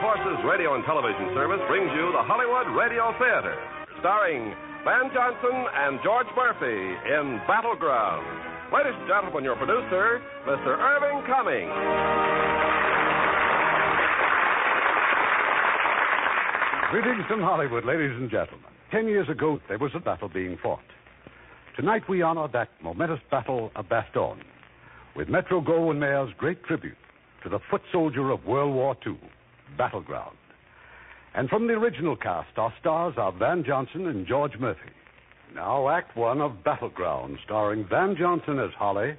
Forces Radio and Television Service brings you the Hollywood Radio Theater, starring Van Johnson and George Murphy in Battleground. Ladies and gentlemen, your producer, Mr. Irving Cummings. Greetings from Hollywood, ladies and gentlemen. Ten years ago, there was a battle being fought. Tonight, we honor that momentous battle of Bastogne with Metro Goldwyn Mayer's great tribute to the foot soldier of World War II, Battleground. And from the original cast, our stars are Van Johnson and George Murphy. Now, Act One of Battleground, starring Van Johnson as Holly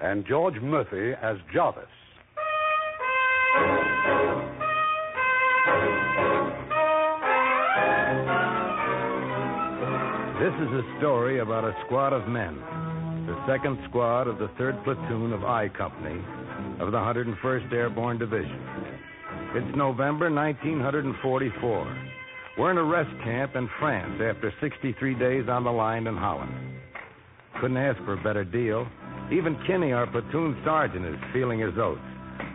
and George Murphy as Jarvis. This is a story about a squad of men, the second squad of the 3rd Platoon of I Company of the 101st Airborne Division. It's November 1944. We're in a rest camp in France after 63 days on the line in Holland. Couldn't ask for a better deal. Even Kinney, our platoon sergeant, is feeling his oats,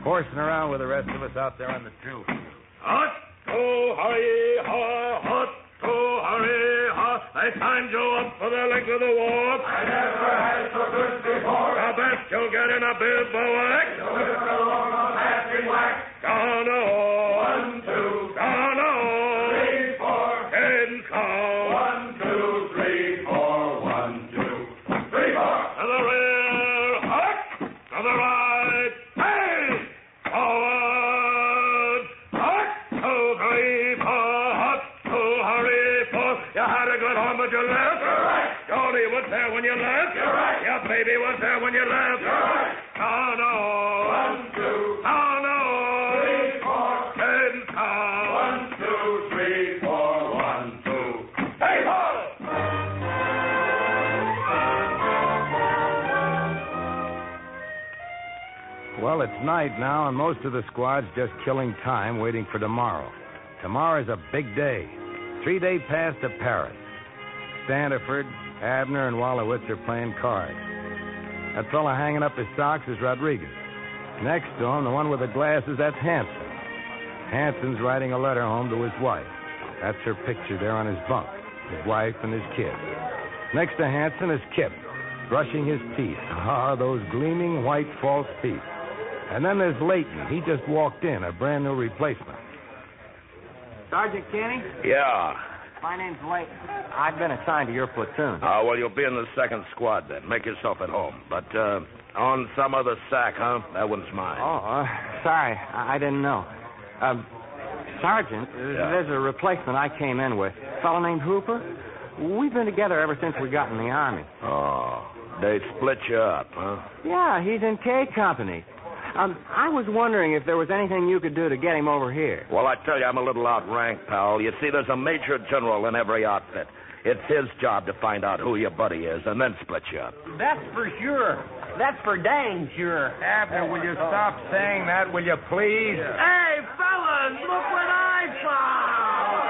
horsing around with the rest of us out there on the drill field. Hot, oh, hurry, ha, hot, oh, hurry, ha. I signed you up for the length of the war. I never had so good before. The best you'll get in a bivouac. The whistle along a laughing whack. Gonna One, two. Night now, and most of the squad's just killing time waiting for tomorrow. Tomorrow's a big day. Three day pass to Paris. Standiford, Abner, and Wallowitz are playing cards. That fella hanging up his socks is Rodriguez. Next to him, the one with the glasses, that's Hanson. Hanson's writing a letter home to his wife. That's her picture there on his bunk. His wife and his kid. Next to Hanson is Kip, brushing his teeth. Ah, those gleaming white false teeth. And then there's Layton. He just walked in, a brand new replacement. Sergeant Kenny, Yeah. my name's Layton. I've been assigned to your platoon. Oh, well, you'll be in the second squad then. Make yourself at home. But, uh, on some other sack, huh? That one's mine. Oh, uh, sorry, I, I didn't know. Um, Sergeant, uh, Yeah. there's a replacement I came in with. A fellow named Hooper. We've been together ever since we got in the Army. Oh, they split you up, huh? Yeah, he's in K Company. Um, I was wondering if there was anything you could do to get him over here. Well, I tell you, I'm a little outranked, pal. You see, there's a major general in every outfit. It's his job to find out who your buddy is and then split you up. That's for sure. That's for dang sure. Abner, will you stop saying that, will you please? Hey, fellas, look what I found!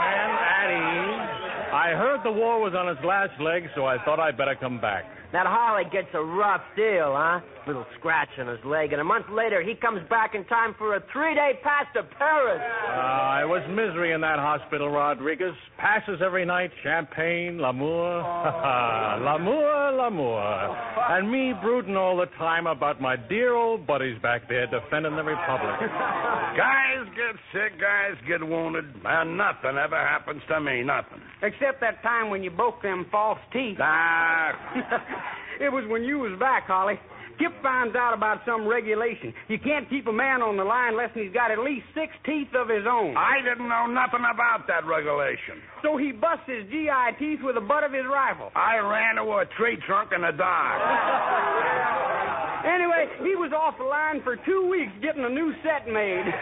Man, at ease. I heard the war was on its last leg, so I thought I'd better come back. That Harley gets a rough deal, huh? Little scratch on his leg, and a month later he comes back in time for a three-day pass to Paris. Uh, it was misery in that hospital, Rodriguez. Passes every night, champagne, l'amour. l'amour, l'amour. And me brooding all the time about my dear old buddies back there defending the Republic. Guys get sick, guys get wounded, and nothing ever happens to me, nothing. Except that time when you broke them false teeth. Ah, it was when you was back, Holly. Kip finds out about some regulation. You can't keep a man on the line unless he's got at least six teeth of his own. I didn't know nothing about that regulation. So he busts his GI teeth with the butt of his rifle. I ran to a tree trunk in the dark. Anyway, he was off the line for two weeks getting a new set made.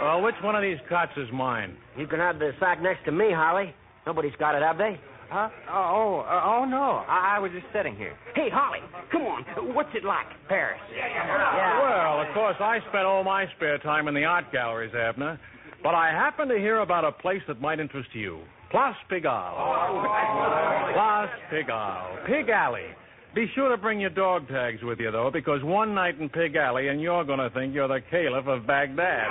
Well, which one of these cots is mine? You can have the sack next to me, Holly. Nobody's got it, have they? Huh? Oh, oh, uh, oh no. I, I was just sitting here. hey, Holly, come on. What's it like, Paris? Yeah. Well, of course, I spent all my spare time in the art galleries, Abner. But I happened to hear about a place that might interest you. Place Pigalle. Place Pigalle. Pig Alley. Be sure to bring your dog tags with you, though, because one night in Pig Alley and you're going to think you're the caliph of Baghdad.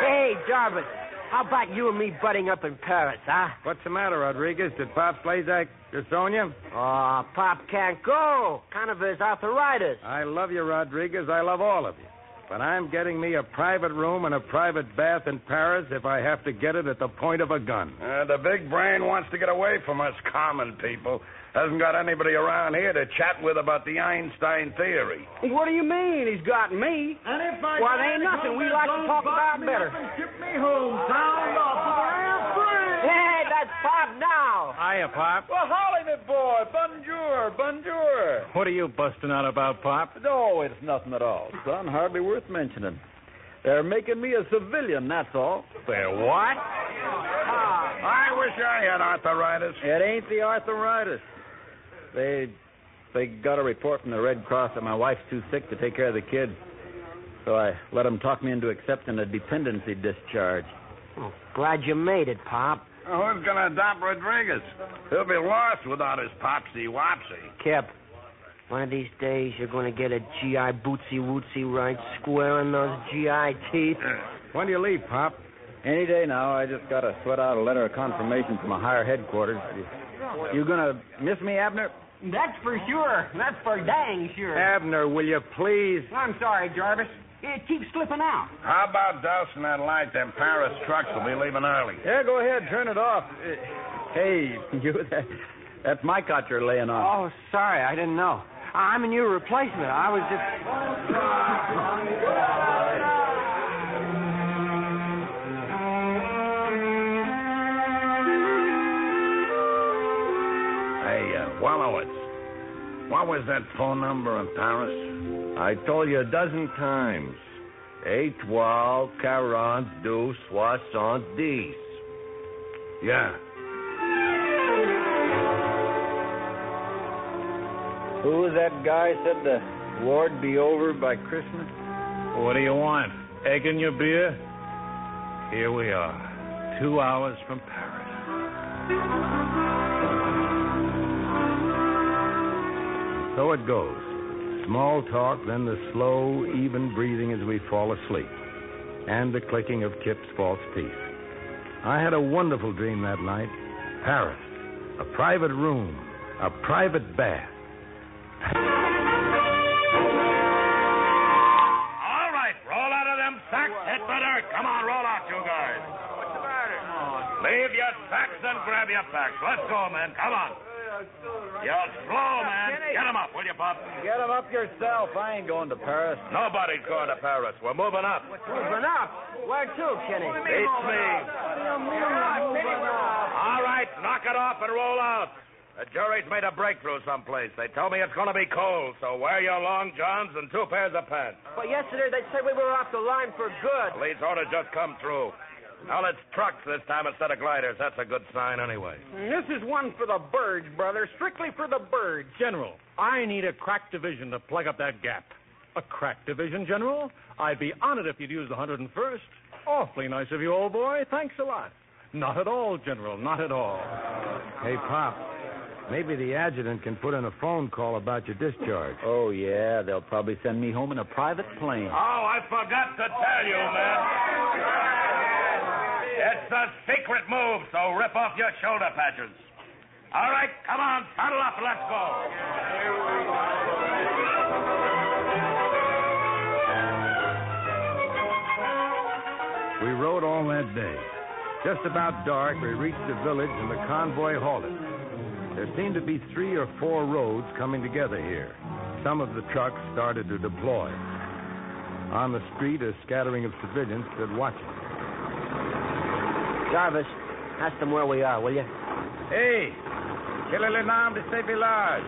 Hey, Jarvis. How about you and me butting up in Paris, huh? What's the matter, Rodriguez? Did Pop Slazak disown you? Oh, Pop can't go. Kind of his arthritis. I love you, Rodriguez. I love all of you. But I'm getting me a private room and a private bath in Paris if I have to get it at the point of a gun. Uh, the big brain wants to get away from us common people. Hasn't got anybody around here to chat with about the Einstein theory. What do you mean? He's got me. And if my Well, there ain't nothing we like to talk about better. Ship me home, sound off with a real. Hey, that's Pop now. Hiya, Pop. Well, Holly, my boy. Bonjour, bonjour. What are you busting out about, Pop? No, it's nothing at all, son. Hardly worth mentioning. They're making me a civilian, that's all. They're what? Ah. I wish I had arthritis. It ain't the arthritis. They they got a report from the Red Cross that my wife's too sick to take care of the kids. So I let them talk me into accepting a dependency discharge. Oh, glad you made it, Pop. Who's going to adopt Rodriguez? He'll be lost without his popsy wopsy. Kip, one of these days you're going to get a GI bootsy wootsy right square in those GI teeth. When do you leave, Pop? Any day now, I just got to sweat out a letter of confirmation from a higher headquarters. You, you gonna miss me, Abner? That's for sure. That's for dang sure. Abner, will you please? I'm sorry, Jarvis. It keeps slipping out. How about dousing that light? Them Paris trucks will be leaving early. Yeah, go ahead, turn it off. Uh, hey, you, that, that's my cot you're laying on. Oh, sorry, I didn't know. I'm a new replacement. I was just. Wallowitz, what was that phone number in Paris? I told you a dozen times. Étoile, quarante, deux, soixante, dix. Yeah. Who was that guy said the war'd be over by Christmas? What do you want? Egg in your beer? Here we are, two hours from Paris. So it goes. Small talk, then the slow, even breathing as we fall asleep, and the clicking of Kip's false teeth. I had a wonderful dream that night. Paris, a private room, a private bath. All right, roll out of them sacks. Hit the dirt. Come on, roll out, you guys. What's the matter? Leave your sacks and grab your packs. Let's go, man. Come on. You're slow, man. Up, will you, Bob? Get him up yourself. I ain't going to Paris. Nobody's going to Paris. We're moving up. Moving up. Where to, Kenny? Beats me. All right, knock it off and roll out. The Jerry's made a breakthrough someplace. They tell me it's going to be cold, so wear your long johns and two pairs of pants. But yesterday they said we were off the line for good. Police order just come through. Now it's trucks this time instead of gliders. That's a good sign anyway. This is one for the birds, brother. Strictly for the birds. General, I need a crack division to plug up that gap. A crack division, General? I'd be honored if you'd use the 101st. Awfully nice of you, old boy. Thanks a lot. Not at all, General. Not at all. Hey, Pop, maybe the adjutant can put in a phone call about your discharge. Oh, yeah. They'll probably send me home in a private plane. Oh, I forgot to tell you, man. It's a secret move, so rip off your shoulder patches. All right, come on, saddle up, let's go. We rode all that day. Just about dark, we reached the village and the convoy halted. There seemed to be three or four roads coming together here. Some of the trucks started to deploy. On the street, a scattering of civilians stood watching. Jarvis, ask them where we are, will you? Hey, quel est le nom de ce village?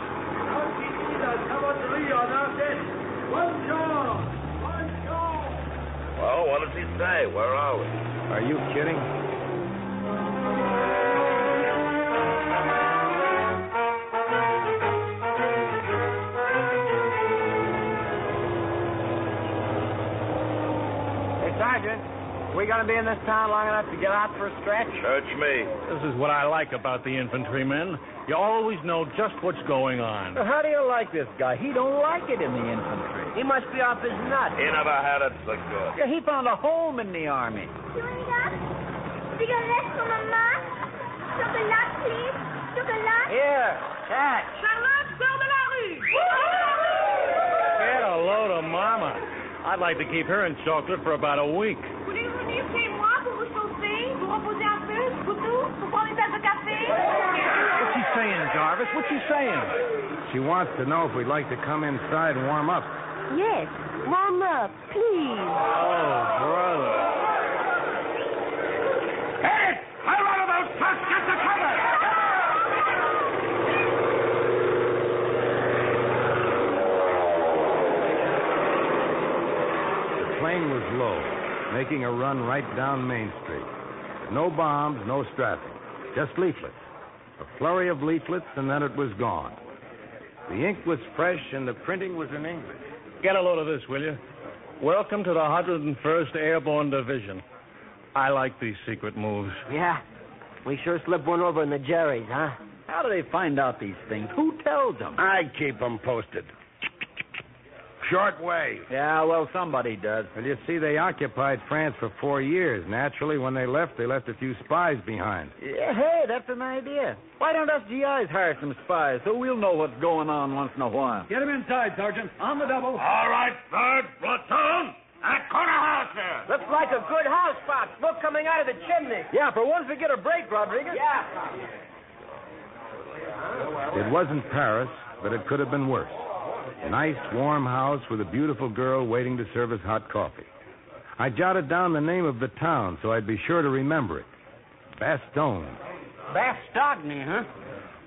Well, what does he say? Where are we? Are you kidding? We gonna be in this town long enough to get out for a stretch? Search me. This is what I like about the infantrymen. You always know just what's going on. How do you like this guy? He don't like it in the infantry. He must be off his nut. He never had it so good. Yeah, he found a home in the army. Cigarette for maman? Chocolat, please? Chocolat? Here, catch. Charlotte, sors de la rue! Get a load of mama. I'd like to keep her in chocolate for about a week. Voulez-vous venir chez moi pour vous chauffer, vous reposer un peu, surtout, pour prendre une tasse de café? What's she saying, Jarvis? What's she saying? She wants to know if we'd like to come inside and warm up. Yes, warm up, please. Oh, brother. Hey! Fire out of those trucks! Get to cover! The plane was low, making a run right down Main Street. No bombs, no strapping, just leaflets. A flurry of leaflets, and then it was gone. The ink was fresh, and the printing was in English. Get a load of this, will you? Welcome to the 101st Airborne Division. I like these secret moves. Yeah. We sure slipped one over in the Jerry's, huh? How do they find out these things? Who tells them? I keep them posted. Short wave. Yeah, well, somebody does. Well, you see, they occupied France for four years. Naturally, when they left, they left a few spies behind. Yeah, hey, that's an idea. Why don't us GIs hire some spies so we'll know what's going on once in a while? Get him inside, Sergeant. On the double. All right, third platoon. That corner house there. Looks like a good house, Pop. Smoke coming out of the chimney. Yeah, for once we get a break, Rodriguez. Yeah. It wasn't Paris, but it could have been worse. A nice, warm house with a beautiful girl waiting to serve us hot coffee. I jotted down the name of the town so I'd be sure to remember it. Bastogne. Bastogne, huh?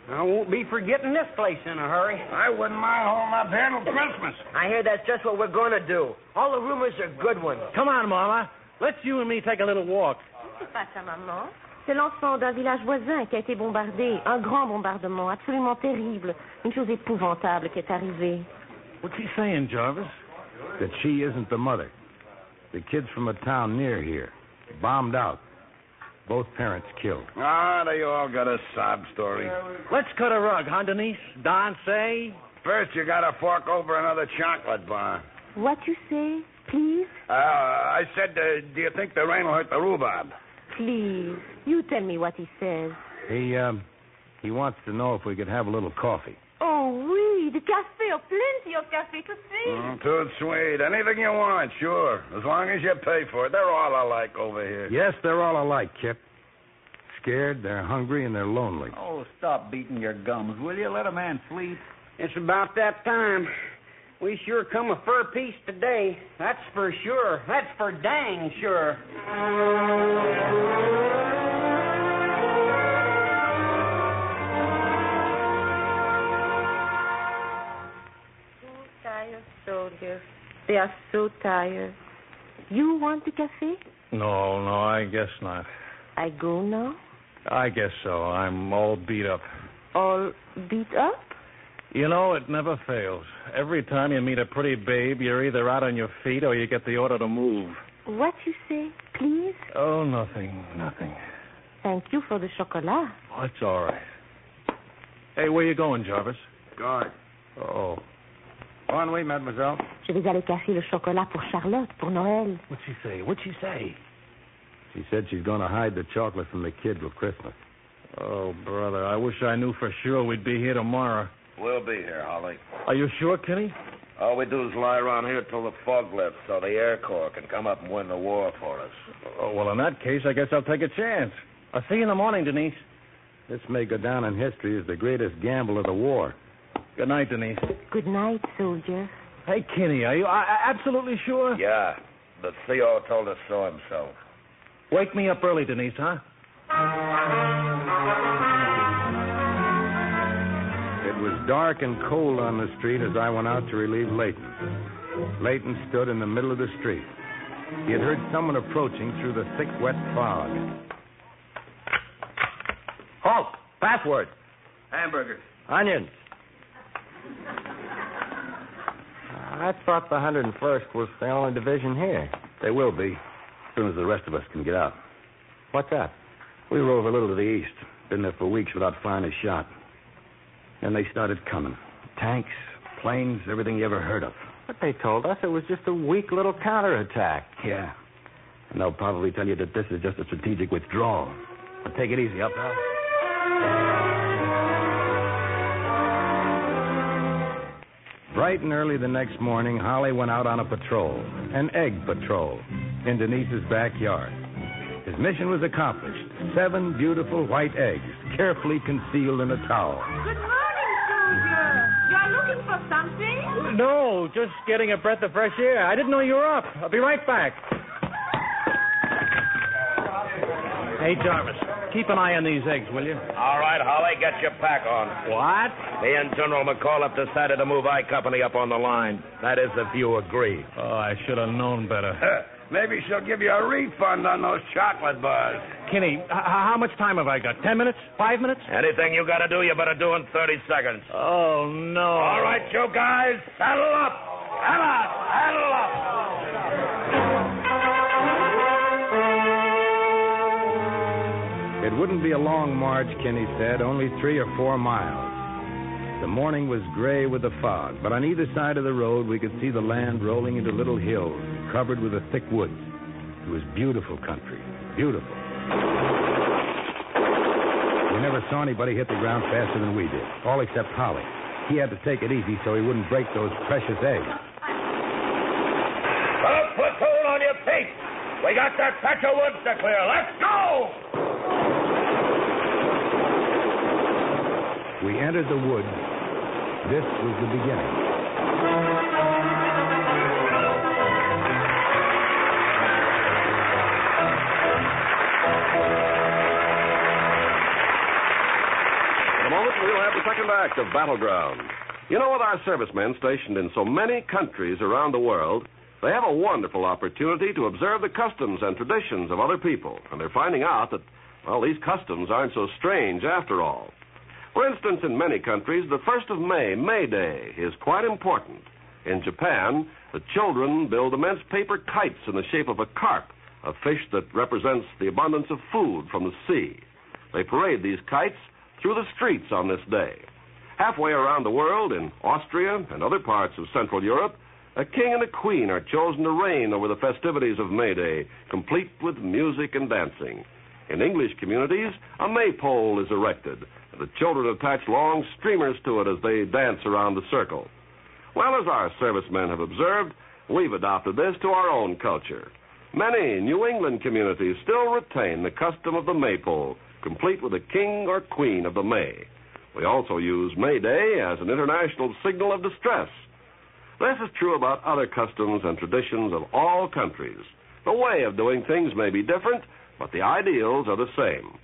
I won't be forgetting this place in a hurry. I wouldn't mind holding up here till Christmas. I hear that's just what we're going to do. All the rumors are good ones. Come on, Mama. Let's you and me take a little walk. C'est pas ça, maman. C'est l'enfant d'un village voisin qui a été bombardé. Un grand bombardement, absolument terrible. Une chose épouvantable qui est arrivée. What's he saying, Jarvis? That she isn't the mother. The kid's from a town near here. Bombed out. Both parents killed. Ah, they all got a sob story. Let's cut a rug, huh, Denise? Don say? First, you gotta fork over another chocolate bar. What you say, please? Uh, I said, uh, do you think the rain will hurt the rhubarb? Please. You tell me what he says. He, um, he wants to know if we could have a little coffee. Oh, oui, du café, oh, plenty of café, tout de suite. Mm, too sweet. Anything you want, sure. As long as you pay for it. They're all alike over here. Yes, they're all alike, Kip. Scared, they're hungry, and they're lonely. Oh, stop beating your gums, will you? Let a man sleep. It's about that time. We sure come a fur piece today. That's for sure. That's for dang sure. Soldiers. They are so tired. You want the café? No, no, I guess not. I go now? I guess so. I'm all beat up. All beat up? You know, it never fails. Every time you meet a pretty babe, you're either out on your feet or you get the order to move. What you say, please? Oh, nothing, nothing. Thank you for the chocolat. Oh, it's all right. Hey, where you going, Jarvis? Guard. Oh. On, oui, mademoiselle. Je vais aller casser le chocolat pour Charlotte, pour Noël. What'd she say? What'd she say? She said she's going to hide the chocolate from the kid till Christmas. Oh, brother, I wish I knew for sure we'd be here tomorrow. We'll be here, Holly. Are you sure, Kenny? All we do is lie around here till the fog lifts so the Air Corps can come up and win the war for us. Oh, well, in that case, I guess I'll take a chance. I'll see you in the morning, Denise. This may go down in history as the greatest gamble of the war. Good night, Denise. Good night, soldier. Hey, Kenny, are you uh, absolutely sure? Yeah, the CO told us so himself. Wake me up early, Denise, huh? It was dark and cold on the street as I went out to relieve Layton. Layton stood in the middle of the street. He had heard someone approaching through the thick, wet fog. Halt! Password. Hamburger. Onions. I thought the 101st was the only division here. They will be, as soon as the rest of us can get out. What's that? We were over a little to the east. Been there for weeks without firing a shot. Then they started coming. Tanks, planes, everything you ever heard of. But they told us it was just a weak little counterattack. Yeah. And they'll probably tell you that this is just a strategic withdrawal. But take it easy, up now. Bright and early the next morning, Holly went out on a patrol, an egg patrol, in Denise's backyard. His mission was accomplished. Seven beautiful white eggs, carefully concealed in a towel. Good morning, soldier. You're looking for something? No, just getting a breath of fresh air. I didn't know you were up. I'll be right back. Hey, Jarvis, keep an eye on these eggs, will you? All right, Holly, get your pack on. What? Me and General McCall have decided to move I Company up on the line. That is, if you agree. Oh, I should have known better. Maybe she'll give you a refund on those chocolate bars. Kinney, h- how much time have I got? Ten minutes? Five minutes? Anything you got to do, you better do in 30 seconds. Oh, no. All right, you guys, saddle up. Come on, saddle up. It wouldn't be a long march, Kinney said, only three or four miles. The morning was gray with the fog, but on either side of the road we could see the land rolling into little hills covered with a thick woods. It was beautiful country, beautiful. We never saw anybody hit the ground faster than we did, all except Holly. He had to take it easy so he wouldn't break those precious eggs. Well, platoon on your feet. We got that patch of woods to clear. Let's go. We entered the woods. This was the beginning. In a moment, we'll have the second act of Battleground. You know, with our servicemen stationed in so many countries around the world, they have a wonderful opportunity to observe the customs and traditions of other people, and they're finding out that, well, these customs aren't so strange after all. For instance, in many countries, the 1st of May, May Day, is quite important. In Japan, the children build immense paper kites in the shape of a carp, a fish that represents the abundance of food from the sea. They parade these kites through the streets on this day. Halfway around the world, in Austria and other parts of Central Europe, a king and a queen are chosen to reign over the festivities of May Day, complete with music and dancing. In English communities, a maypole is erected, the children attach long streamers to it as they dance around the circle. Well, as our servicemen have observed, we've adopted this to our own culture. Many New England communities still retain the custom of the maypole, complete with a king or queen of the May. We also use May Day as an international signal of distress. This is true about other customs and traditions of all countries. The way of doing things may be different, but the ideals are the same.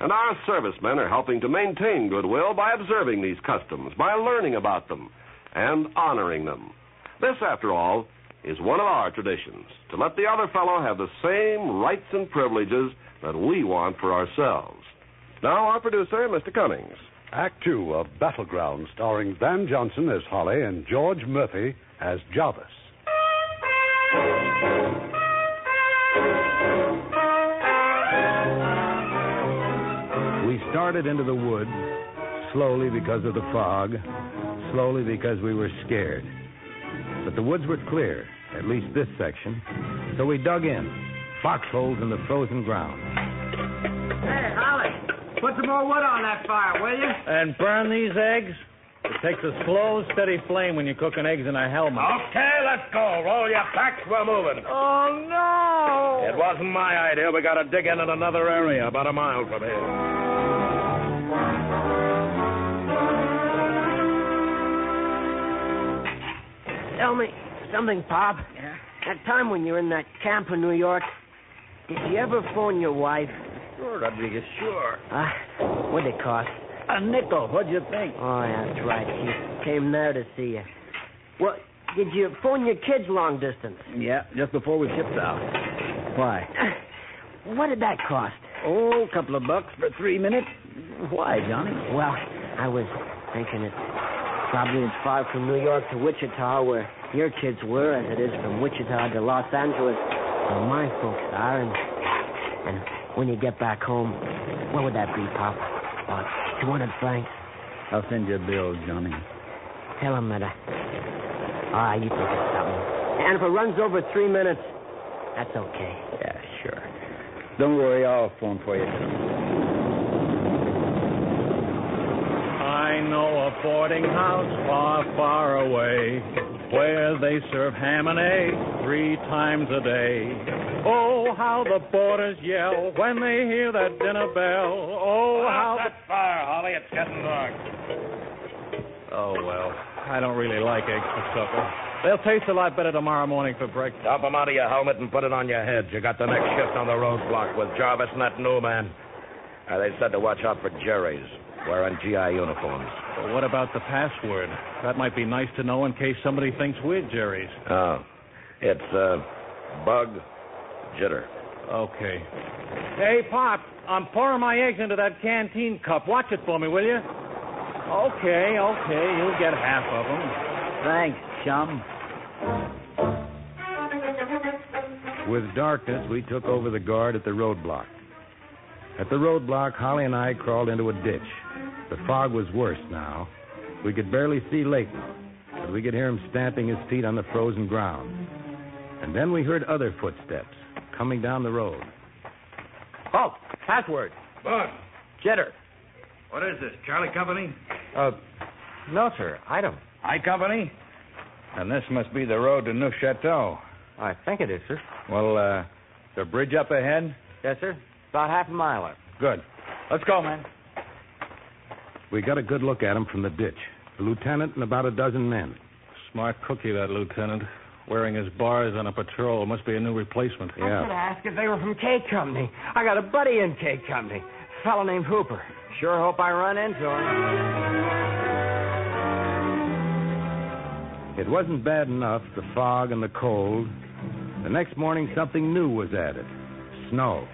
And our servicemen are helping to maintain goodwill by observing these customs, by learning about them, and honoring them. This, after all, is one of our traditions to let the other fellow have the same rights and privileges that we want for ourselves. Now, our producer, Mr. Cummings. Act two of Battleground, starring Van Johnson as Holly and George Murphy as Jarvis. Started into the woods, slowly because of the fog, slowly because we were scared. But the woods were clear, at least this section, so we dug in, foxholes in the frozen ground. Hey, Holly, put some more wood on that fire, will you? And burn these eggs? It takes a slow, steady flame when you're cooking eggs in a helmet. Okay, let's go. Roll your packs. We're moving. Oh, no. It wasn't my idea. We got to dig in in another area about a mile from here. Tell me something, Pop. Yeah? That time when you were in that camp in New York, did you ever phone your wife? Sure, Rodriguez, sure. Huh? What'd it cost? A nickel. What'd you think? Oh, yeah, that's right. She came there to see you. Well, Did you phone your kids long distance? Yeah, just before we shipped out. Why? What did that cost? Oh, a couple of bucks for three minutes. Why, Johnny? Well, I was thinking it's probably as far from New York to Wichita where your kids were as it is from Wichita to Los Angeles where my folks are. And, and when you get back home, what would that be, Pop? About 200 francs? I'll send you a bill, Johnny. Tell him that I... Right, you think it's something. And if it runs over three minutes, that's okay. Yeah, sure. Don't worry, I'll phone for you. A boarding house far, far away where they serve ham and eggs three times a day. Oh, how the boarders yell when they hear that dinner bell. Oh, how that fire, Holly. It's getting dark. Oh, well, I don't really like eggs for supper. They'll taste a lot better tomorrow morning for breakfast. Dump 'em out of your helmet and put it on your head. You got the next shift on the roadblock with Jarvis and that new man. Uh, they said to watch out for Jerry's wearing GI uniforms. Well, what about the password? That might be nice to know in case somebody thinks we're Jerry's. Oh, it's uh, Bug Jitter. Okay. Hey, Pop, I'm pouring my eggs into that canteen cup. Watch it for me, will you? Okay, okay, you'll get half of them. Thanks, chum. With darkness, we took over the guard at the roadblock. At the roadblock, Holly and I crawled into a ditch. The fog was worse now. We could barely see Layton, but we could hear him stamping his feet on the frozen ground. And then we heard other footsteps coming down the road. Halt! Password. Bug. Jitter. What is this, Charlie Company? Uh, no, sir. I don't. I Company? And this must be the road to New Chateau. I think it is, sir. Well, uh, the bridge up ahead? Yes, sir. About half a mile up. Good. Let's go, man. We got a good look at him from the ditch. The lieutenant and about a dozen men. Smart cookie, that lieutenant. Wearing his bars on a patrol. Must be a new replacement. I yeah. I should ask if they were from K Company. I got a buddy in K Company. A fellow named Hooper. Sure hope I run into him. It wasn't bad enough, the fog and the cold. The next morning, something new was added snow.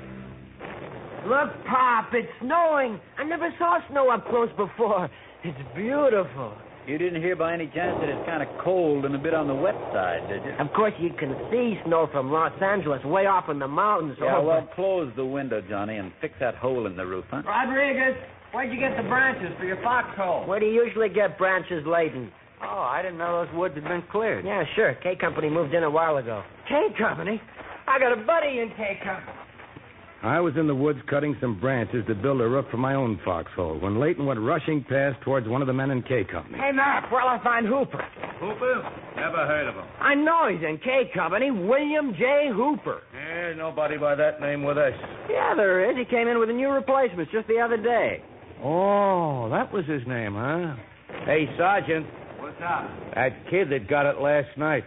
Look, Pop, it's snowing. I never saw snow up close before. It's beautiful. You didn't hear by any chance that it's kind of cold and a bit on the wet side, did you? Of course, you can see snow from Los Angeles, way off in the mountains. Yeah, over- well, close the window, Johnny, and fix that hole in the roof, huh? Rodriguez, where'd you get the branches for your foxhole? Where do you usually get branches laden? Oh, I didn't know those woods had been cleared. Yeah, sure. K Company moved in a while ago. K Company? I got a buddy in K Company. I was in the woods cutting some branches to build a roof for my own foxhole when Layton went rushing past towards one of the men in K Company. Hey, Mac, where'll I find Hooper? Hooper? Never heard of him. I know he's in K Company. William J. Hooper. There's nobody by that name with us. Yeah, there is. He came in with a new replacement just the other day. Oh, that was his name, huh? Hey, Sergeant. What's up? That kid that got it last night.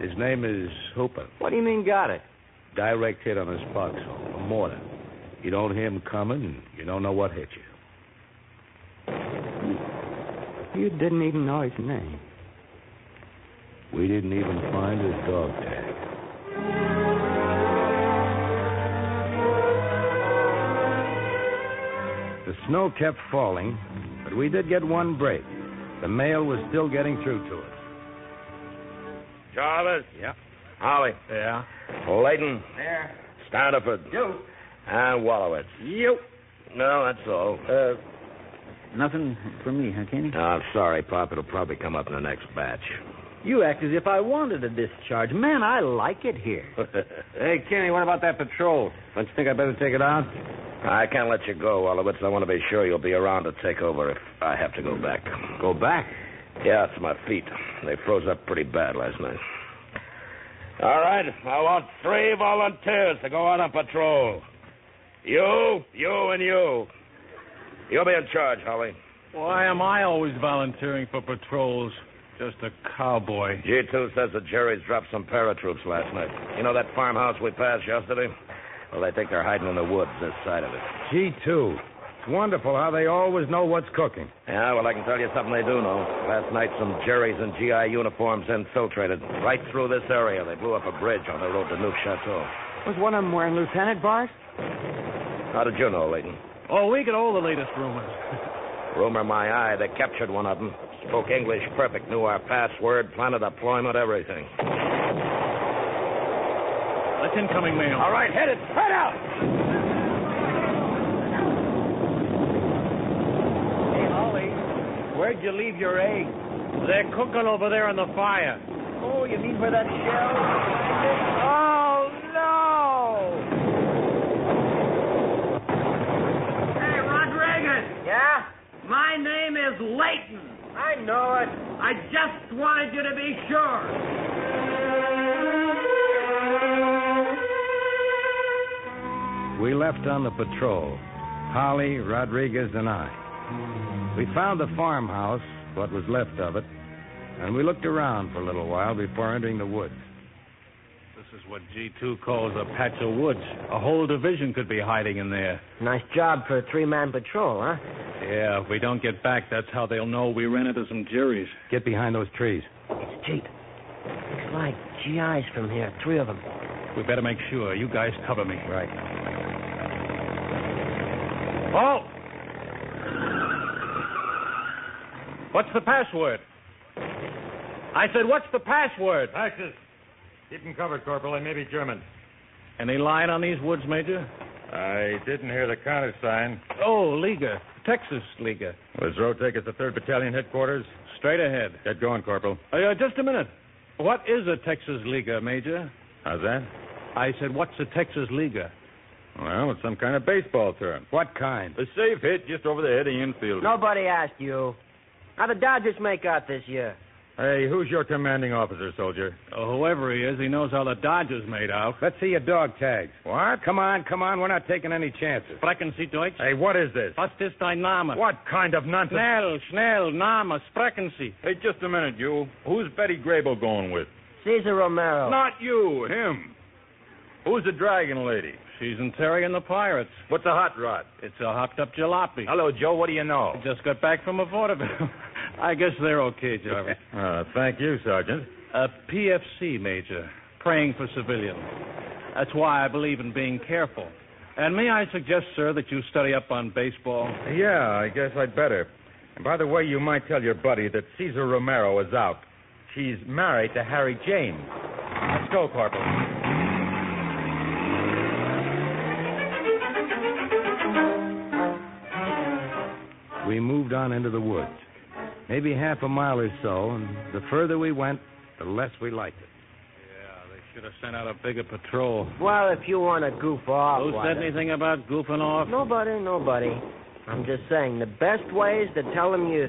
His name is Hooper. What do you mean got it? Direct hit on his foxhole, a mortar. You don't hear him coming, and you don't know what hit you. You didn't even know his name. We didn't even find his dog tag. The snow kept falling, but we did get one break. The mail was still getting through to us. Jarvis? Yeah. Holly? Yeah. Layton? There. Standiford? You. And Wallowitz? You. No, that's all. Uh, nothing for me, huh, Kenny? No, I'm sorry, Pop. It'll probably come up in the next batch. You act as if I wanted a discharge. Man, I like it here. Hey, Kenny, what about that patrol? Don't you think I'd better take it out? I can't let you go, Wallowitz. I want to be sure you'll be around to take over if I have to go back. Go back? Yeah, it's my feet. They froze up pretty bad last night. All right, I want three volunteers to go on a patrol. You, you, and you. You'll be in charge, Holly. Why am I always volunteering for patrols? Just a cowboy. G2 says the Jerry's dropped some paratroops last night. You know that farmhouse we passed yesterday? Well, they think they're hiding in the woods this side of it. G2. Wonderful how they always know what's cooking. Yeah, well, I can tell you something they do know. Last night, some Jerry's in GI uniforms infiltrated right through this area. They blew up a bridge on their road to Neufchâteau. Was one of them wearing lieutenant bars? How did you know, Layton? Oh, we get all the latest rumors. Rumor my eye, they captured one of them. Spoke English perfect, knew our password, plan of deployment, everything. That's incoming mail. All right, head it. Head out. Hey, Holly, where'd you leave your eggs? They're cooking over there on the fire. Oh, you mean where that shell? Oh, no! Hey, Rodriguez. Yeah? My name is Layton. I know it. I just wanted you to be sure. We left on the patrol. Holly, Rodriguez, and I. We found the farmhouse, what was left of it, and we looked around for a little while before entering the woods. This is what G2 calls a patch of woods. A whole division could be hiding in there. Nice job for a three-man patrol, huh? Yeah, if we don't get back, that's how they'll know we ran into some Jerry's. Get behind those trees. It's Jeep. Looks like GIs from here, three of them. We better make sure. You guys cover me. Right. Oh! What's the password? I said, what's the password? Axis. Keep them covered, Corporal. They may be German. Any line on these woods, Major? I didn't hear the counter sign. Oh, Leaguer. Texas Leaguer. Will this road take us to 3rd Battalion headquarters? Straight ahead. Get going, Corporal. Uh, just a minute. What is a Texas Leaguer, Major? How's that? I said, what's a Texas Leaguer? Well, it's some kind of baseball term. What kind? A safe hit just over the head of the infielder. Nobody asked you. How the Dodgers make out this year? Hey, who's your commanding officer, soldier? Oh, whoever he is, he knows how the Dodgers made out. Let's see your dog tags. What? Come on, come on. We're not taking any chances. Sprechen Sie Deutsch? Hey, what is this? Was ist dein Name? What kind of nonsense? Schnell, schnell, Name, sprechen Sie. Hey, just a minute, you. Who's Betty Grable going with? Cesar Romero. Not you, him. Who's the dragon lady? She's in Terry and the Pirates. What's a hot rod? It's a hopped up jalopy. Hello, Joe. What do you know? I just got back from a vaudeville. I guess they're okay, Jarvis. uh, thank you, Sergeant. A PFC, Major. Praying for civilians. That's why I believe in being careful. And may I suggest, sir, that you study up on baseball? Yeah, I guess I'd better. And by the way, you might tell your buddy that Cesar Romero is out. She's married to Harry James. Let's go, Corporal. We moved on into the woods. Maybe half a mile or so, and the further we went, the less we liked it. Yeah, they should have sent out a bigger patrol. Well, if you want to goof off. Who why said not? anything about goofing off? Nobody, nobody. I'm just saying, the best way is to tell them you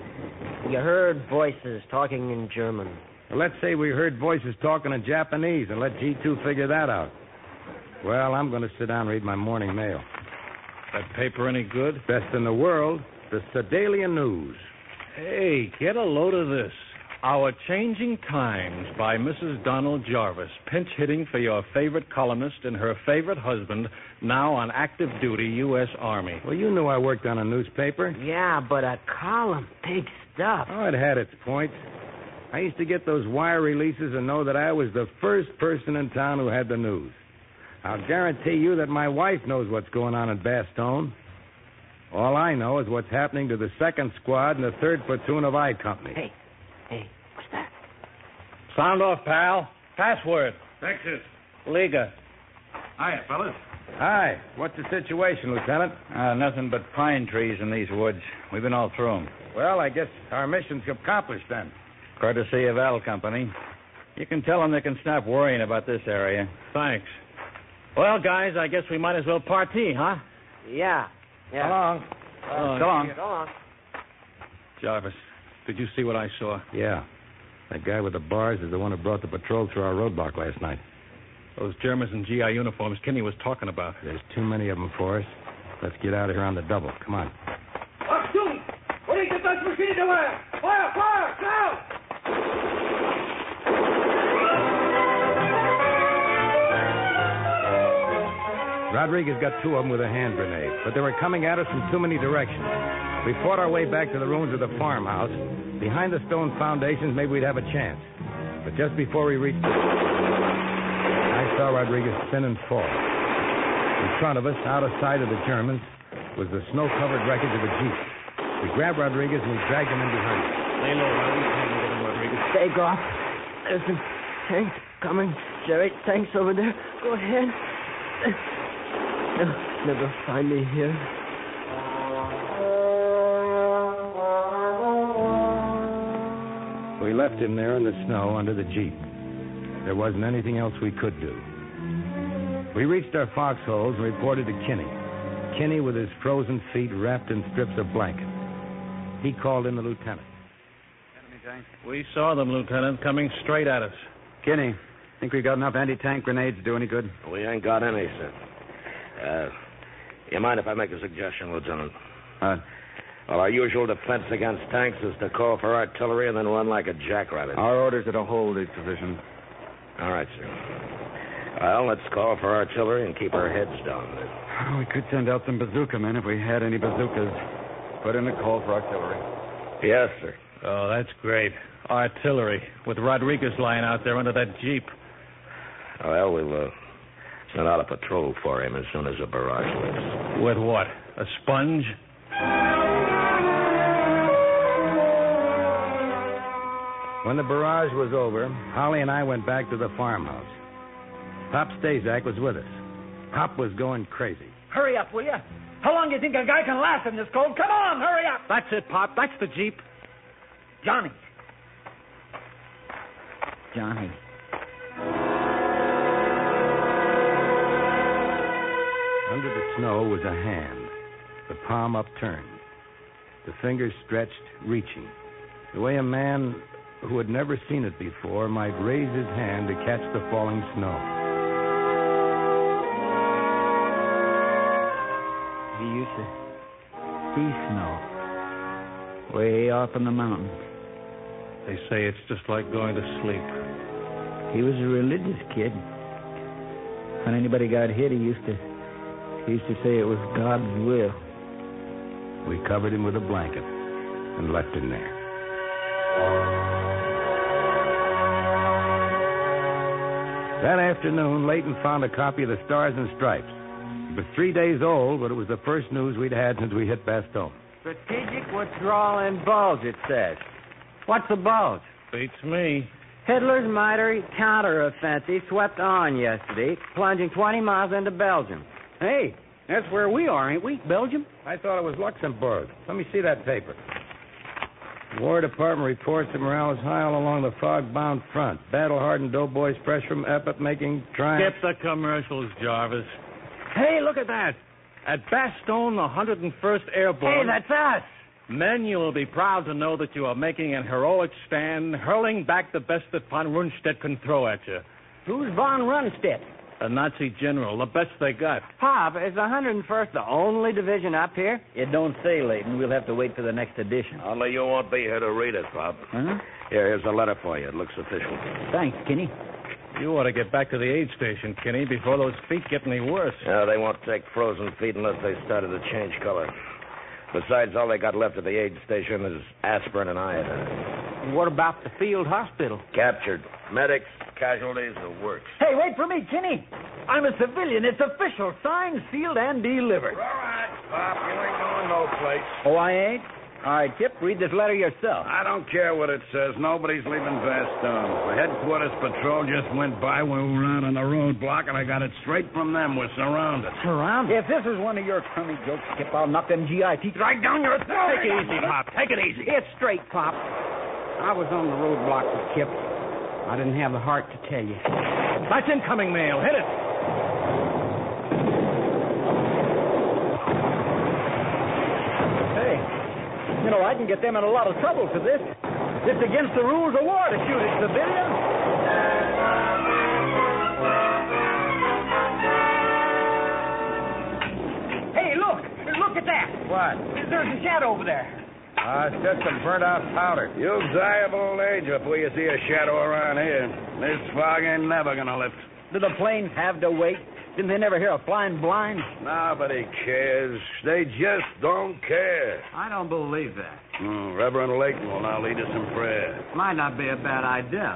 you heard voices talking in German. Well, let's say we heard voices talking in Japanese and let G2 figure that out. Well, I'm going to sit down and read my morning mail. That paper any good? Best in the world, the Sedalia News. Hey, get a load of this. Our Changing Times by Mrs. Donald Jarvis, pinch hitting for your favorite columnist and her favorite husband, now on active duty U.S. Army. Well, you knew I worked on a newspaper. Yeah, but a column, big stuff. Oh, it had its points. I used to get those wire releases and know that I was the first person in town who had the news. I'll guarantee you that my wife knows what's going on in Bastogne. All I know is what's happening to the second squad and the third platoon of I Company. Hey, hey, what's that? Sound off, pal. Password. Texas. Leaguer. Hiya, fellas. Hi. What's the situation, Lieutenant? Uh, nothing but pine trees in these woods. We've been all through 'em. Well, I guess our mission's accomplished then. Courtesy of L Company. You can tell 'em they can stop worrying about this area. Thanks. Well, guys, I guess we might as well party, huh? Yeah, yeah. So long. Uh, so long. So long. Jarvis, did you see what I saw? Yeah. That guy with the bars is the one who brought the patrol through our roadblock last night. Those Germans in GI uniforms Kinney was talking about. There's too many of them for us. Let's get out of here on the double. Come on. Rodriguez got two of them with a hand grenade, but they were coming at us from too many directions. We fought our way back to the ruins of the farmhouse. Behind the stone foundations, maybe we'd have a chance. But just before we reached it, I saw Rodriguez spin and fall. In front of us, out of sight of the Germans, was the snow-covered wreckage of a jeep. We grabbed Rodriguez and we dragged him in behind us. Lay low, Rodriguez. Take off. There's some tanks coming. Jerry, tanks over there. Go ahead. They'll never find me here. We left him there in the snow under the Jeep. There wasn't anything else we could do. We reached our foxholes and reported to Kinney. Kinney with his frozen feet wrapped in strips of blanket. He called in the lieutenant. We saw them, Lieutenant, coming straight at us. Kinney, think we've got enough anti-tank grenades to do any good? We ain't got any, sir. Uh, you mind if I make a suggestion, Lieutenant? Uh, Well, our usual defense against tanks is to call for artillery and then run like a jackrabbit. our orders are to hold these positions. All right, sir. Well, let's call for artillery and keep our heads down. We could send out some bazooka men if we had any bazookas. Put in a call for artillery. Yes, sir. Oh, that's great. Artillery, with Rodriguez lying out there under that Jeep. Well, we'll uh, send out a patrol for him as soon as the barrage lifts. With what? A sponge? When the barrage was over, Holly and I went back to the farmhouse. Pop Stazak was with us. Pop was going crazy. Hurry up, will you? How long do you think a guy can last in this cold? Come on, hurry up. That's it, Pop. That's the Jeep. Johnny. Johnny. Snow was a hand, the palm upturned, the fingers stretched, reaching, the way a man who had never seen it before might raise his hand to catch the falling snow. He used to see snow way off in the mountains. They say it's just like going to sleep. He was a religious kid. When anybody got hit, he used to he used to say it was God's will. We covered him with a blanket and left him there. That afternoon, Layton found a copy of the Stars and Stripes. It was three days old, but it was the first news we'd had since we hit Bastogne. Strategic withdrawal and bulge, it says. What's a bulge? Beats me. Hitler's mighty counteroffensive swept on yesterday, plunging 20 miles into Belgium. Hey, that's where we are, ain't we? Belgium? I thought it was Luxembourg. Let me see that paper. War Department reports that morale is high all along the fog-bound front. Battle-hardened doughboys fresh from effort making triumph. Skip the commercials, Jarvis. Hey, look at that. At Bastogne, the 101st Airborne. Hey, that's us. Men, you will be proud to know that you are making an heroic stand, hurling back the best that von Rundstedt can throw at you. Who's von Rundstedt? A Nazi general, the best they got. Pop, is the 101st the only division up here? It don't say, Layton. We'll have to wait for the next edition. Only you won't be here to read it, Pop. Huh? Here, here's a letter for you. It looks official. Thanks, Kinney. You ought to get back to the aid station, Kinney, before those feet get any worse. No, they won't take frozen feet unless they started to change color. Besides, all they got left at the aid station is aspirin and iodine. What about the field hospital? Captured. Medics, casualties, the works. Hey, wait for me, Kinney. I'm a civilian. It's official. Signed, sealed, and delivered. All right, Pop, you ain't going no place. Oh, I ain't? All right, Kip, read this letter yourself. I don't care what it says. Nobody's leaving Bastogne. The headquarters patrol just went by when we were out on the roadblock, and I got it straight from them. We're surrounded. Surrounded? If this is one of your crummy jokes, Kip, I'll knock them GI teeth right down your throat. Take it easy, Pop. Take it easy. It's straight, Pop. I was on the roadblock with Kip. I didn't have the heart to tell you. That's incoming mail. Hit it. Hey, you know, I can get them in a lot of trouble for this. It's against the rules of war to shoot at civilians. Hey, look! Look at that! What? There's a shadow over there. Ah, it's just some burnt-out powder. You'll die of old age before you see a shadow around here. This fog ain't never gonna lift. Do the planes have to wait? Didn't they never hear a flying blind? Nobody cares. They just don't care. I don't believe that. Hmm, Reverend Layton will now lead us in prayer. Might not be a bad idea.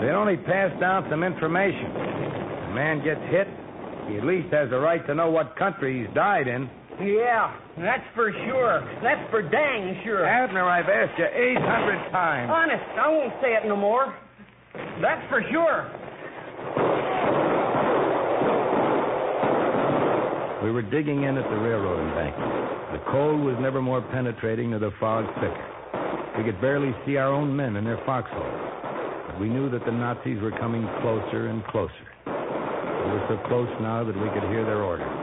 They only pass down some information. If a man gets hit, he at least has the right to know what country he's died in. Yeah, that's for sure. That's for dang sure. Abner, I've asked you 800 times. Honest, I won't say it no more. That's for sure. We were digging in at the railroad embankment. The cold was never more penetrating nor the fog thicker. We could barely see our own men in their foxholes. But we knew that the Nazis were coming closer and closer. They were so close now that we could hear their orders.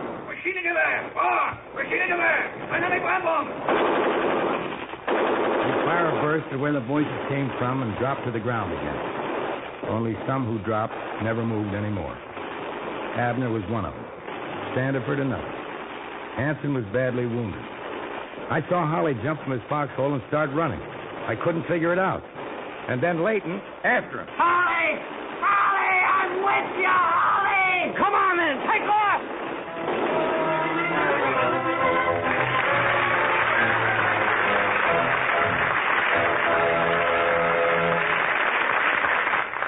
Maschinengewehr! Vor! Maschinengewehr! Eine The fire burst at where the voices came from and dropped to the ground again. Only some who dropped never moved anymore. Abner was one of them. Standiford another. Hanson was badly wounded. I saw Holly jump from his foxhole and start running. I couldn't figure it out. And then Layton after him. Holly! Holly, I'm with you, Holly! Come on then, take off!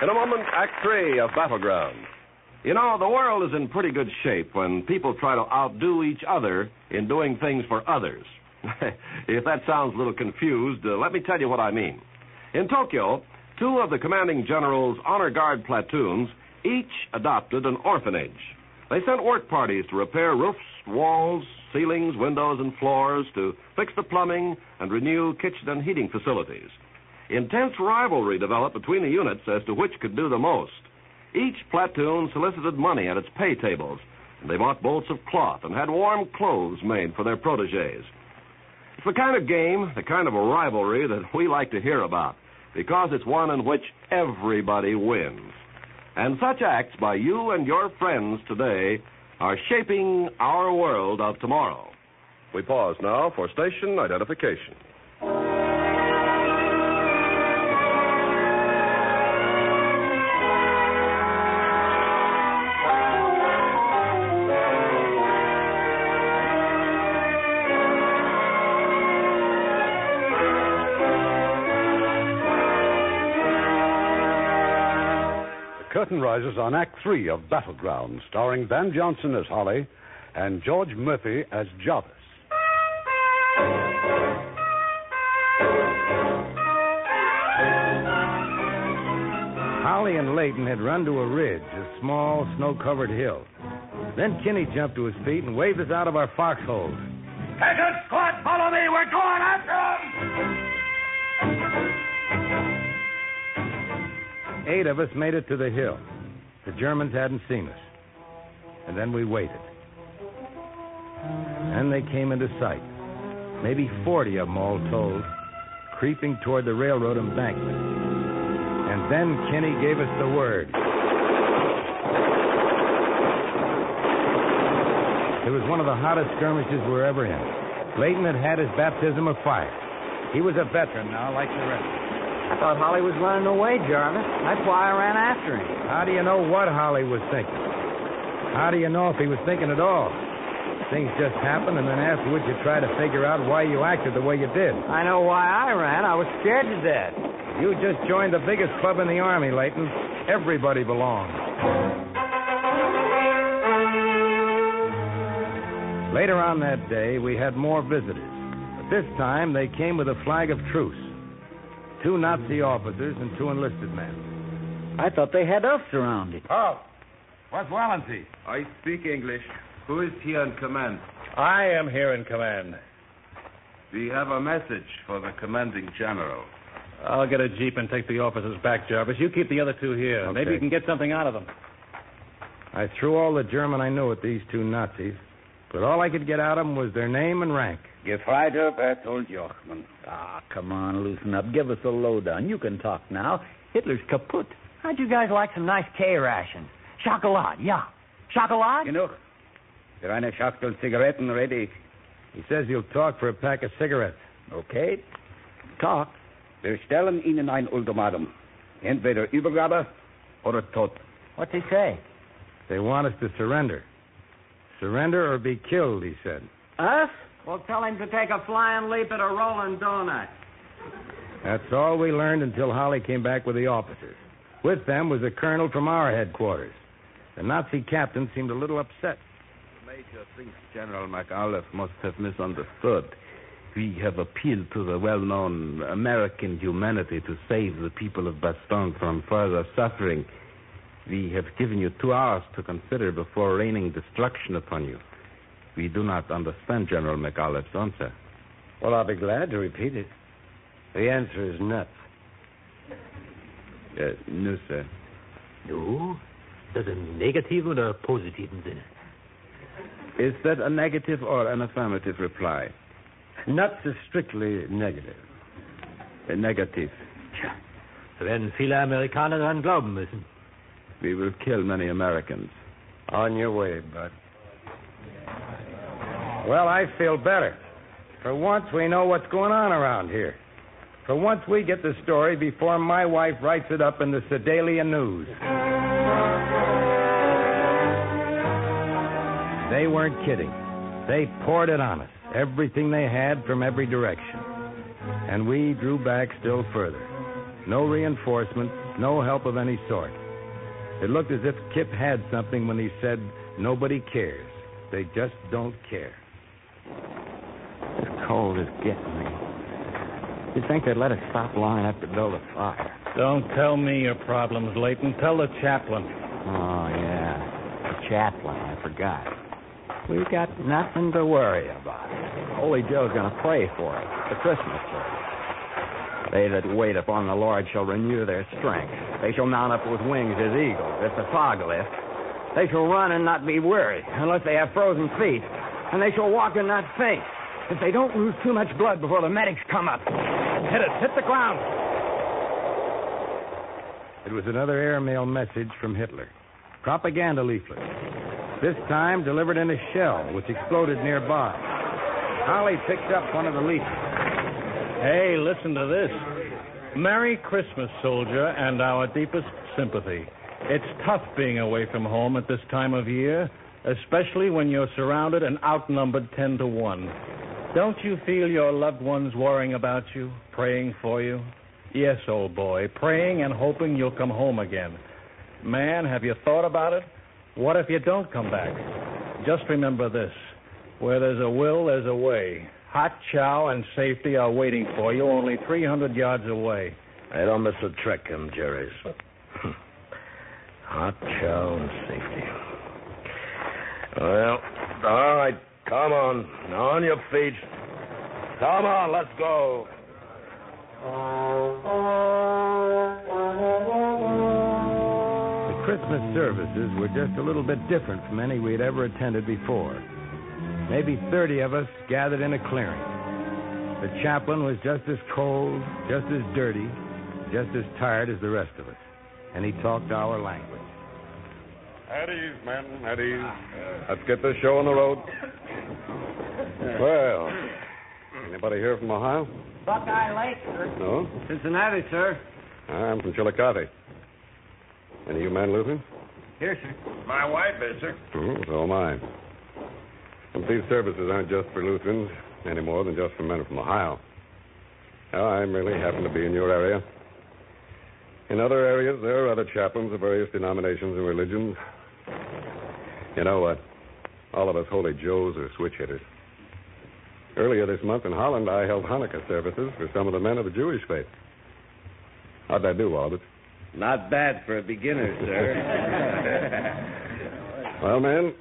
In a moment, Act Three of Battleground. You know, the world is in pretty good shape when people try to outdo each other in doing things for others. if that sounds a little confused, uh, let me tell you what I mean. In Tokyo, two of the commanding general's honor guard platoons each adopted an orphanage. They sent work parties to repair roofs, walls, ceilings, windows, and floors, to fix the plumbing and renew kitchen and heating facilities. Intense rivalry developed between the units as to which could do the most. Each platoon solicited money at its pay tables, and they bought bolts of cloth and had warm clothes made for their proteges. It's the kind of game, the kind of a rivalry that we like to hear about, because it's one in which everybody wins. And such acts by you and your friends today are shaping our world of tomorrow. We pause now for station identification. Curtain rises on Act Three of Battleground, starring Van Johnson as Holly and George Murphy as Jarvis. Holly and Layton had run to a ridge, a small, snow covered hill. Then Kinney jumped to his feet and waved us out of our foxholes. Attention, squad, follow me. We're going after them! Eight of us made it to the hill. The Germans hadn't seen us. And then we waited. And they came into sight. Maybe 40 of them all told, creeping toward the railroad embankment. And then Kinney gave us the word. It was one of the hottest skirmishes we were ever in. Layton had had his baptism of fire. He was a veteran now, like the rest. I thought Holly was running away, Jarvis. That's why I ran after him. How do you know what Holly was thinking? How do you know if he was thinking at all? Things just happen, and then afterwards you try to figure out why you acted the way you did. I know why I ran. I was scared to death. You just joined the biggest club in the Army, Layton. Everybody belongs. Later on that day, we had more visitors. But this time, they came with a flag of truce. Two Nazi officers and two enlisted men. I thought they had us surrounded. Oh, what's Wallency? I speak English. Who is here in command? I am here in command. We have a message for the commanding general. I'll get a jeep and take the officers back, Jarvis. You keep the other two here. Okay. Maybe you can get something out of them. I threw all the German I knew at these two Nazis, but all I could get out of them was their name and rank. Gefreiter Bertold Jochman. Ah, come on, loosen up. Give us a lowdown. You can talk now. Hitler's kaput. How'd you guys like some nice K rations? Chocolate, yeah. Chocolate? Genug. Für eine Schachtel Zigaretten ready. He says he'll talk for a pack of cigarettes. Okay. Talk. Wir stellen Ihnen ein Ultimatum. Entweder Übergabe oder Tod. What's he say? They want us to surrender. Surrender or be killed, he said. Us? Well, tell him to take a flying leap at a rolling donut. That's all we learned until Holly came back with the officers. With them was a colonel from our headquarters. The Nazi captain seemed a little upset. The major thinks General McAuliffe must have misunderstood. We have appealed to the well known American humanity to save the people of Bastogne from further suffering. We have given you two hours to consider before raining destruction upon you. We do not understand General McAuliffe's answer. Well, I'll be glad to repeat it. The answer is nuts. Uh, no, sir. No? Das a ein negativ oder positiven Sinne? Is that a negative or an affirmative reply? Nuts is strictly negative. A negative. Tja, da werden viele Amerikaner daran glauben müssen. We will kill many Americans. On your way, Bud. Well, I feel better. For once, we know what's going on around here. For once, we get the story before my wife writes it up in the Sedalia News. They weren't kidding. They poured it on us, everything they had from every direction. And we drew back still further. No reinforcements, no help of any sort. It looked as if Kip had something when he said, Nobody cares. They just don't care. This cold is getting me. You'd think they'd let us stop long enough to build a fire. Don't tell me your problems, Layton. Tell the chaplain. Oh, yeah. The chaplain, I forgot. We've got nothing to worry about. Holy Joe's going to pray for us, the Christmas service. They that wait upon the Lord shall renew their strength. They shall mount up with wings as eagles. It's a fog lift. They shall run and not be weary, unless they have frozen feet. And they shall walk and not faint. If they don't lose too much blood before the medics come up. Hit it. Hit the ground. It was another airmail message from Hitler. Propaganda leaflet. This time delivered in a shell, which exploded nearby. Holly picked up one of the leaflets. Hey, listen to this. Merry Christmas, soldier, and our deepest sympathy. It's tough being away from home at this time of year, especially when you're surrounded and outnumbered 10 to 1. Don't you feel your loved ones worrying about you, praying for you? Yes, old boy, praying and hoping you'll come home again. Man, have you thought about it? What if you don't come back? Just remember this where there's a will, there's a way. Hot chow and safety are waiting for you only 300 yards away. I don't miss a trick, them Jerry's. Hot chow and safety. Well, all right, come on. On your feet. Come on, let's go. The Christmas services were just a little bit different from any we'd ever attended before. Maybe 30 of us gathered in a clearing. The chaplain was just as cold, just as dirty, just as tired as the rest of us. And he talked our language. At ease, men. At ease. Let's get this show on the road. Well, anybody here from Ohio? Buckeye Lake, sir. No? Cincinnati, sir. I'm from Chillicothe. Any of you men Lutheran? Here, sir. My wife is, sir. Hmm, so am I. And these services aren't just for Lutherans any more than just for men from Ohio. Now, I merely happen to be in your area. In other areas, there are other chaplains of various denominations and religions. You know what? All of us holy Joes are switch hitters. Earlier this month in Holland, I held Hanukkah services for some of the men of the Jewish faith. How'd I do, Albert? Not bad for a beginner, sir. Well, man,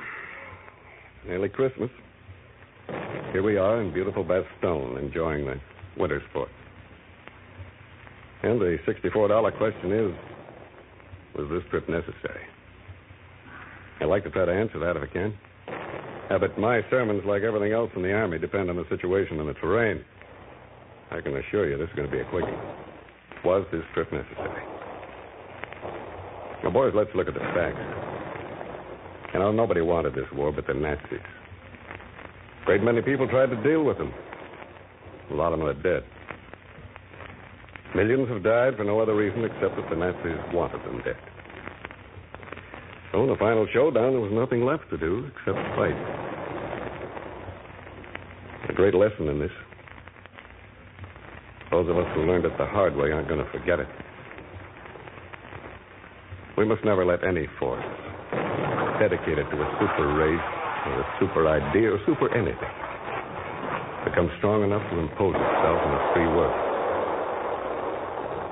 nearly Christmas. Here we are in beautiful Bastogne, enjoying the winter sport. And the $64 question is was this trip necessary? I'd like to try to answer that if I can. Yeah, but my sermons, like everything else in the Army, depend on the situation and the terrain. I can assure you this is going to be a quickie. Was this trip necessary? Now, boys, let's look at the facts. You know, nobody wanted this war but the Nazis. A great many people tried to deal with them. A lot of them are dead. Millions have died for no other reason except that the Nazis wanted them dead. So in the final showdown, there was nothing left to do except fight. A great lesson in this. Those of us who learned it the hard way aren't going to forget it. We must never let any force dedicated to a super race or a super idea or super anything become strong enough to impose itself on a free world.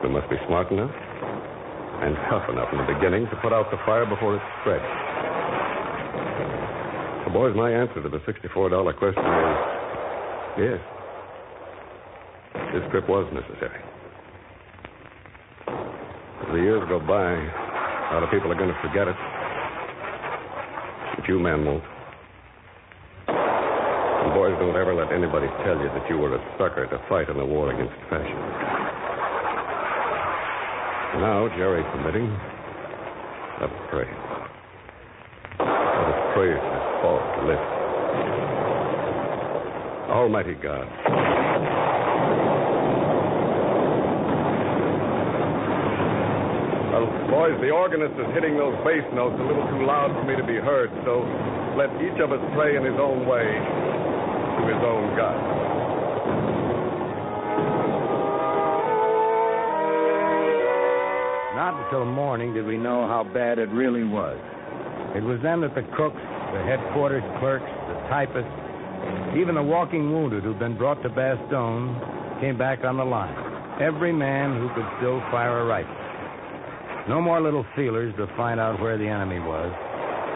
We must be smart enough and tough enough in the beginning to put out the fire before it spreads. So, boys, my answer to the $64 question is yes. This trip was necessary. As the years go by, a lot of people are going to forget it. But you men won't. And boys, don't ever let anybody tell you that you were a sucker to fight in the war against fashion. Now, Jerry permitting, let us pray. Let us pray for to live. Almighty God. Well, boys, the organist is hitting those bass notes a little too loud for me to be heard, so let each of us pray in his own way to his own God. Until morning did we know how bad it really was. It was then that the cooks, the headquarters clerks, the typists, even the walking wounded who'd been brought to Bastogne came back on the line. Every man who could still fire a rifle. No more little feelers to find out where the enemy was.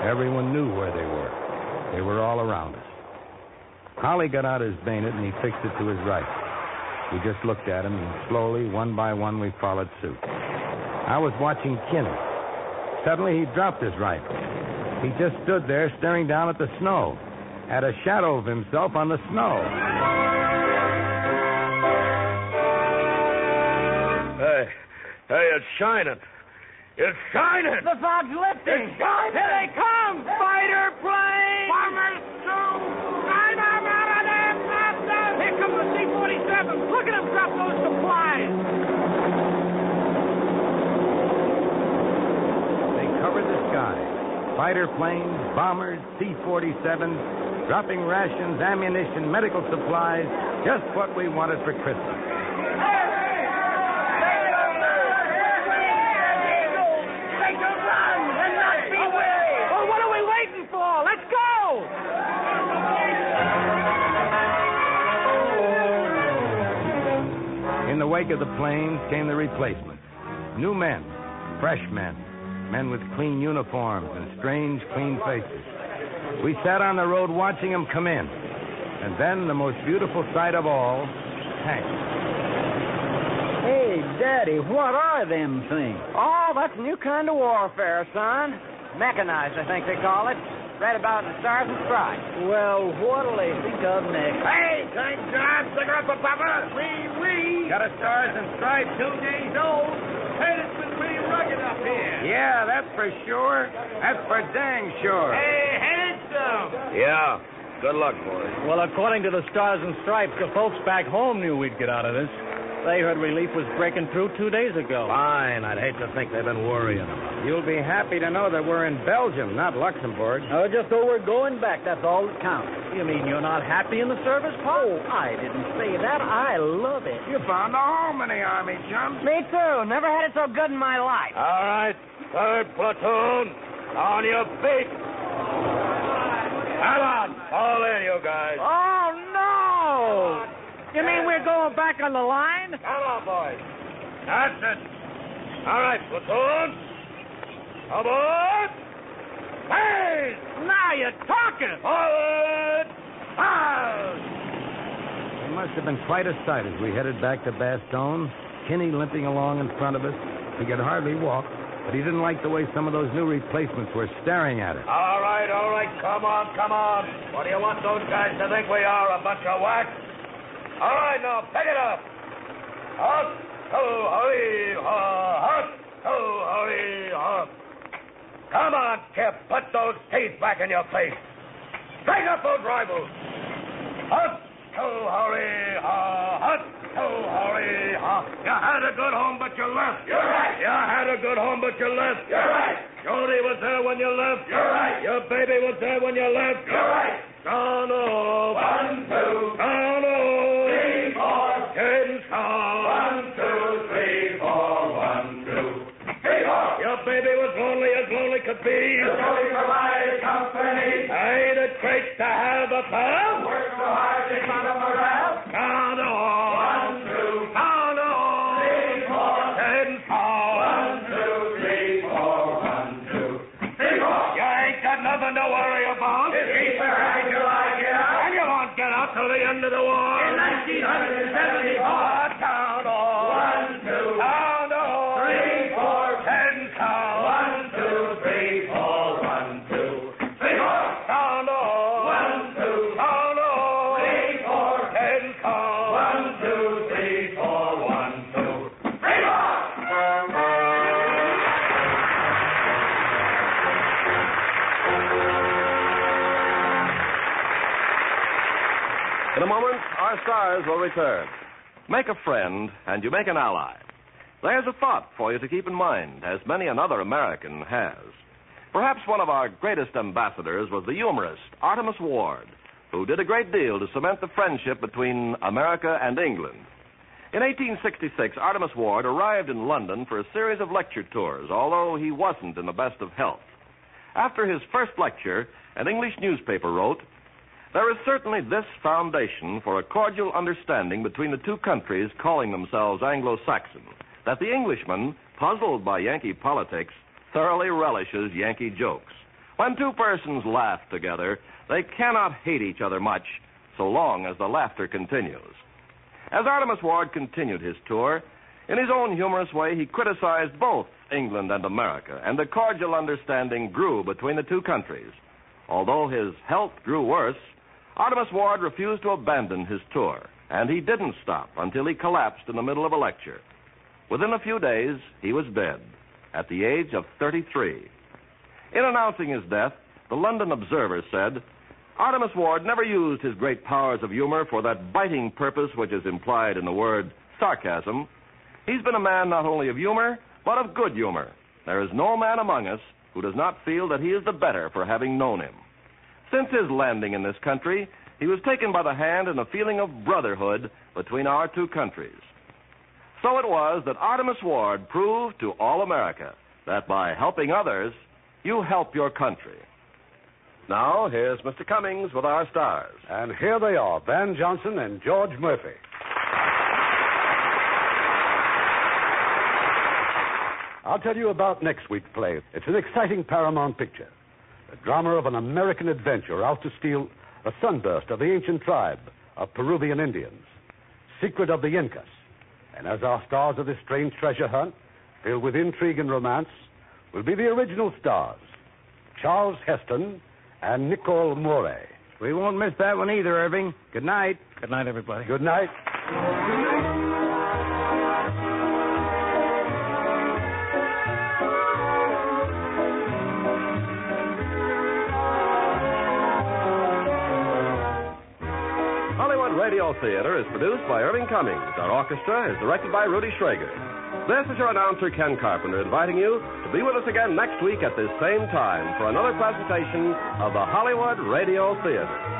Everyone knew where they were. They were all around us. Holly got out his bayonet and he fixed it to his rifle. We just looked at him, and slowly, one by one, we followed suit. I was watching Kinney. Suddenly, he dropped his rifle. He just stood there staring down at the snow, at a shadow of himself on the snow. Hey, hey, it's shining. It's shining. The fog's lifting. It's shining. Here they come. Fighter planes. Bombers too. I'm out of there faster. Here comes the C-47. Look at them drop those supplies. They covered the sky. Fighter planes, bombers, C-47s, dropping rations, ammunition, medical supplies, just what we wanted for Christmas. In the wake of the planes came the replacements. New men, fresh men, men with clean uniforms and strange, clean faces. We sat on the road watching them come in. And then the most beautiful sight of all, tanks. Hey, Daddy, what are them things? Oh, that's a new kind of warfare, son. Mechanized, I think they call it. Read about in the Stars and Stripes. Well, what'll they think of next? Hey, St. John, cigarette for Papa. Wee, wee. Got a Stars and Stripes two days old. Hey, Yeah, that's for sure. That's for dang sure. Hey, handsome. Yeah. Good luck, boys. Well, according to the Stars and Stripes, the folks back home knew we'd get out of this. They heard relief was breaking through two days ago. Fine. I'd hate to think they've been worrying about it. You'll be happy to know that we're in Belgium, not Luxembourg. Oh, just though we're going back, that's all that counts. You mean you're not happy in the service, Pop? Oh, I didn't say that. I love it. You found a home in the Army, chum. Me too. Never had it so good in my life. All right. Third platoon. On your feet. Come on. Fall in, you guys. Oh, no. You mean we're going back on the line? Come on, boys. That's it. All right, platoon. Aboard. Hey! Now you're talking. Forward. Out. It must have been quite a sight as we headed back to Bastogne. Kinney limping along in front of us. He could hardly walk, but he didn't like the way some of those new replacements were staring at us. All right, all right. Come on, come on. What do you want those guys to think we are? A bunch of whacks? All right, now, pick it up. Up, ho, hurry, ha, up, ho, hurry, ha. Come on, Kip. Put those teeth back in your face. Straighten up those rivals. Up, ho, hurry, ha, up, ho, hurry, ha. You had a good home, but you left. You're right. You had a good home, but you left. You're right. Jody was there when you left. You're right. Your baby was there when you left. You're right. Count off. One, two. Count off. Three, could be. Going for my company. Ain't it great to have a pal? Work so hard to keep up morale. Till the end of the war. In 1974. Stars will return. Make a friend, and you make an ally. There's a thought for you to keep in mind, as many another American has. Perhaps one of our greatest ambassadors was the humorist Artemus Ward, who did a great deal to cement the friendship between America and England. In 1866, Artemus Ward arrived in London for a series of lecture tours, although he wasn't in the best of health. After his first lecture, an English newspaper wrote, There is certainly this foundation for a cordial understanding between the two countries calling themselves Anglo Saxon that the Englishman, puzzled by Yankee politics, thoroughly relishes Yankee jokes. When two persons laugh together, they cannot hate each other much so long as the laughter continues. As Artemus Ward continued his tour, in his own humorous way, he criticized both England and America, and the cordial understanding grew between the two countries. Although his health grew worse, Artemus Ward refused to abandon his tour, and he didn't stop until he collapsed in the middle of a lecture. Within a few days, he was dead at the age of 33. In announcing his death, the London Observer said, Artemus Ward never used his great powers of humor for that biting purpose which is implied in the word sarcasm. He's been a man not only of humor, but of good humor. There is no man among us who does not feel that he is the better for having known him. Since his landing in this country, he was taken by the hand in a feeling of brotherhood between our two countries. So it was that Artemus Ward proved to all America that by helping others, you help your country. Now, here's Mr. Cummings with our stars. And here they are, Van Johnson and George Murphy. I'll tell you about next week's play. It's an exciting Paramount picture. The drama of an American adventure out to steal a sunburst of the ancient tribe of Peruvian Indians. Secret of the Incas. And as our stars of this strange treasure hunt, filled with intrigue and romance, will be the original stars Charlton Heston and Nicole Maurey. We won't miss that one either, Irving. Good night. Good night, everybody. Good night. Theater is produced by Irving Cummings. Our orchestra is directed by Rudy Schrager. This is your announcer, Ken Carpenter, inviting you to be with us again next week at this same time for another presentation of the Hollywood Radio Theater.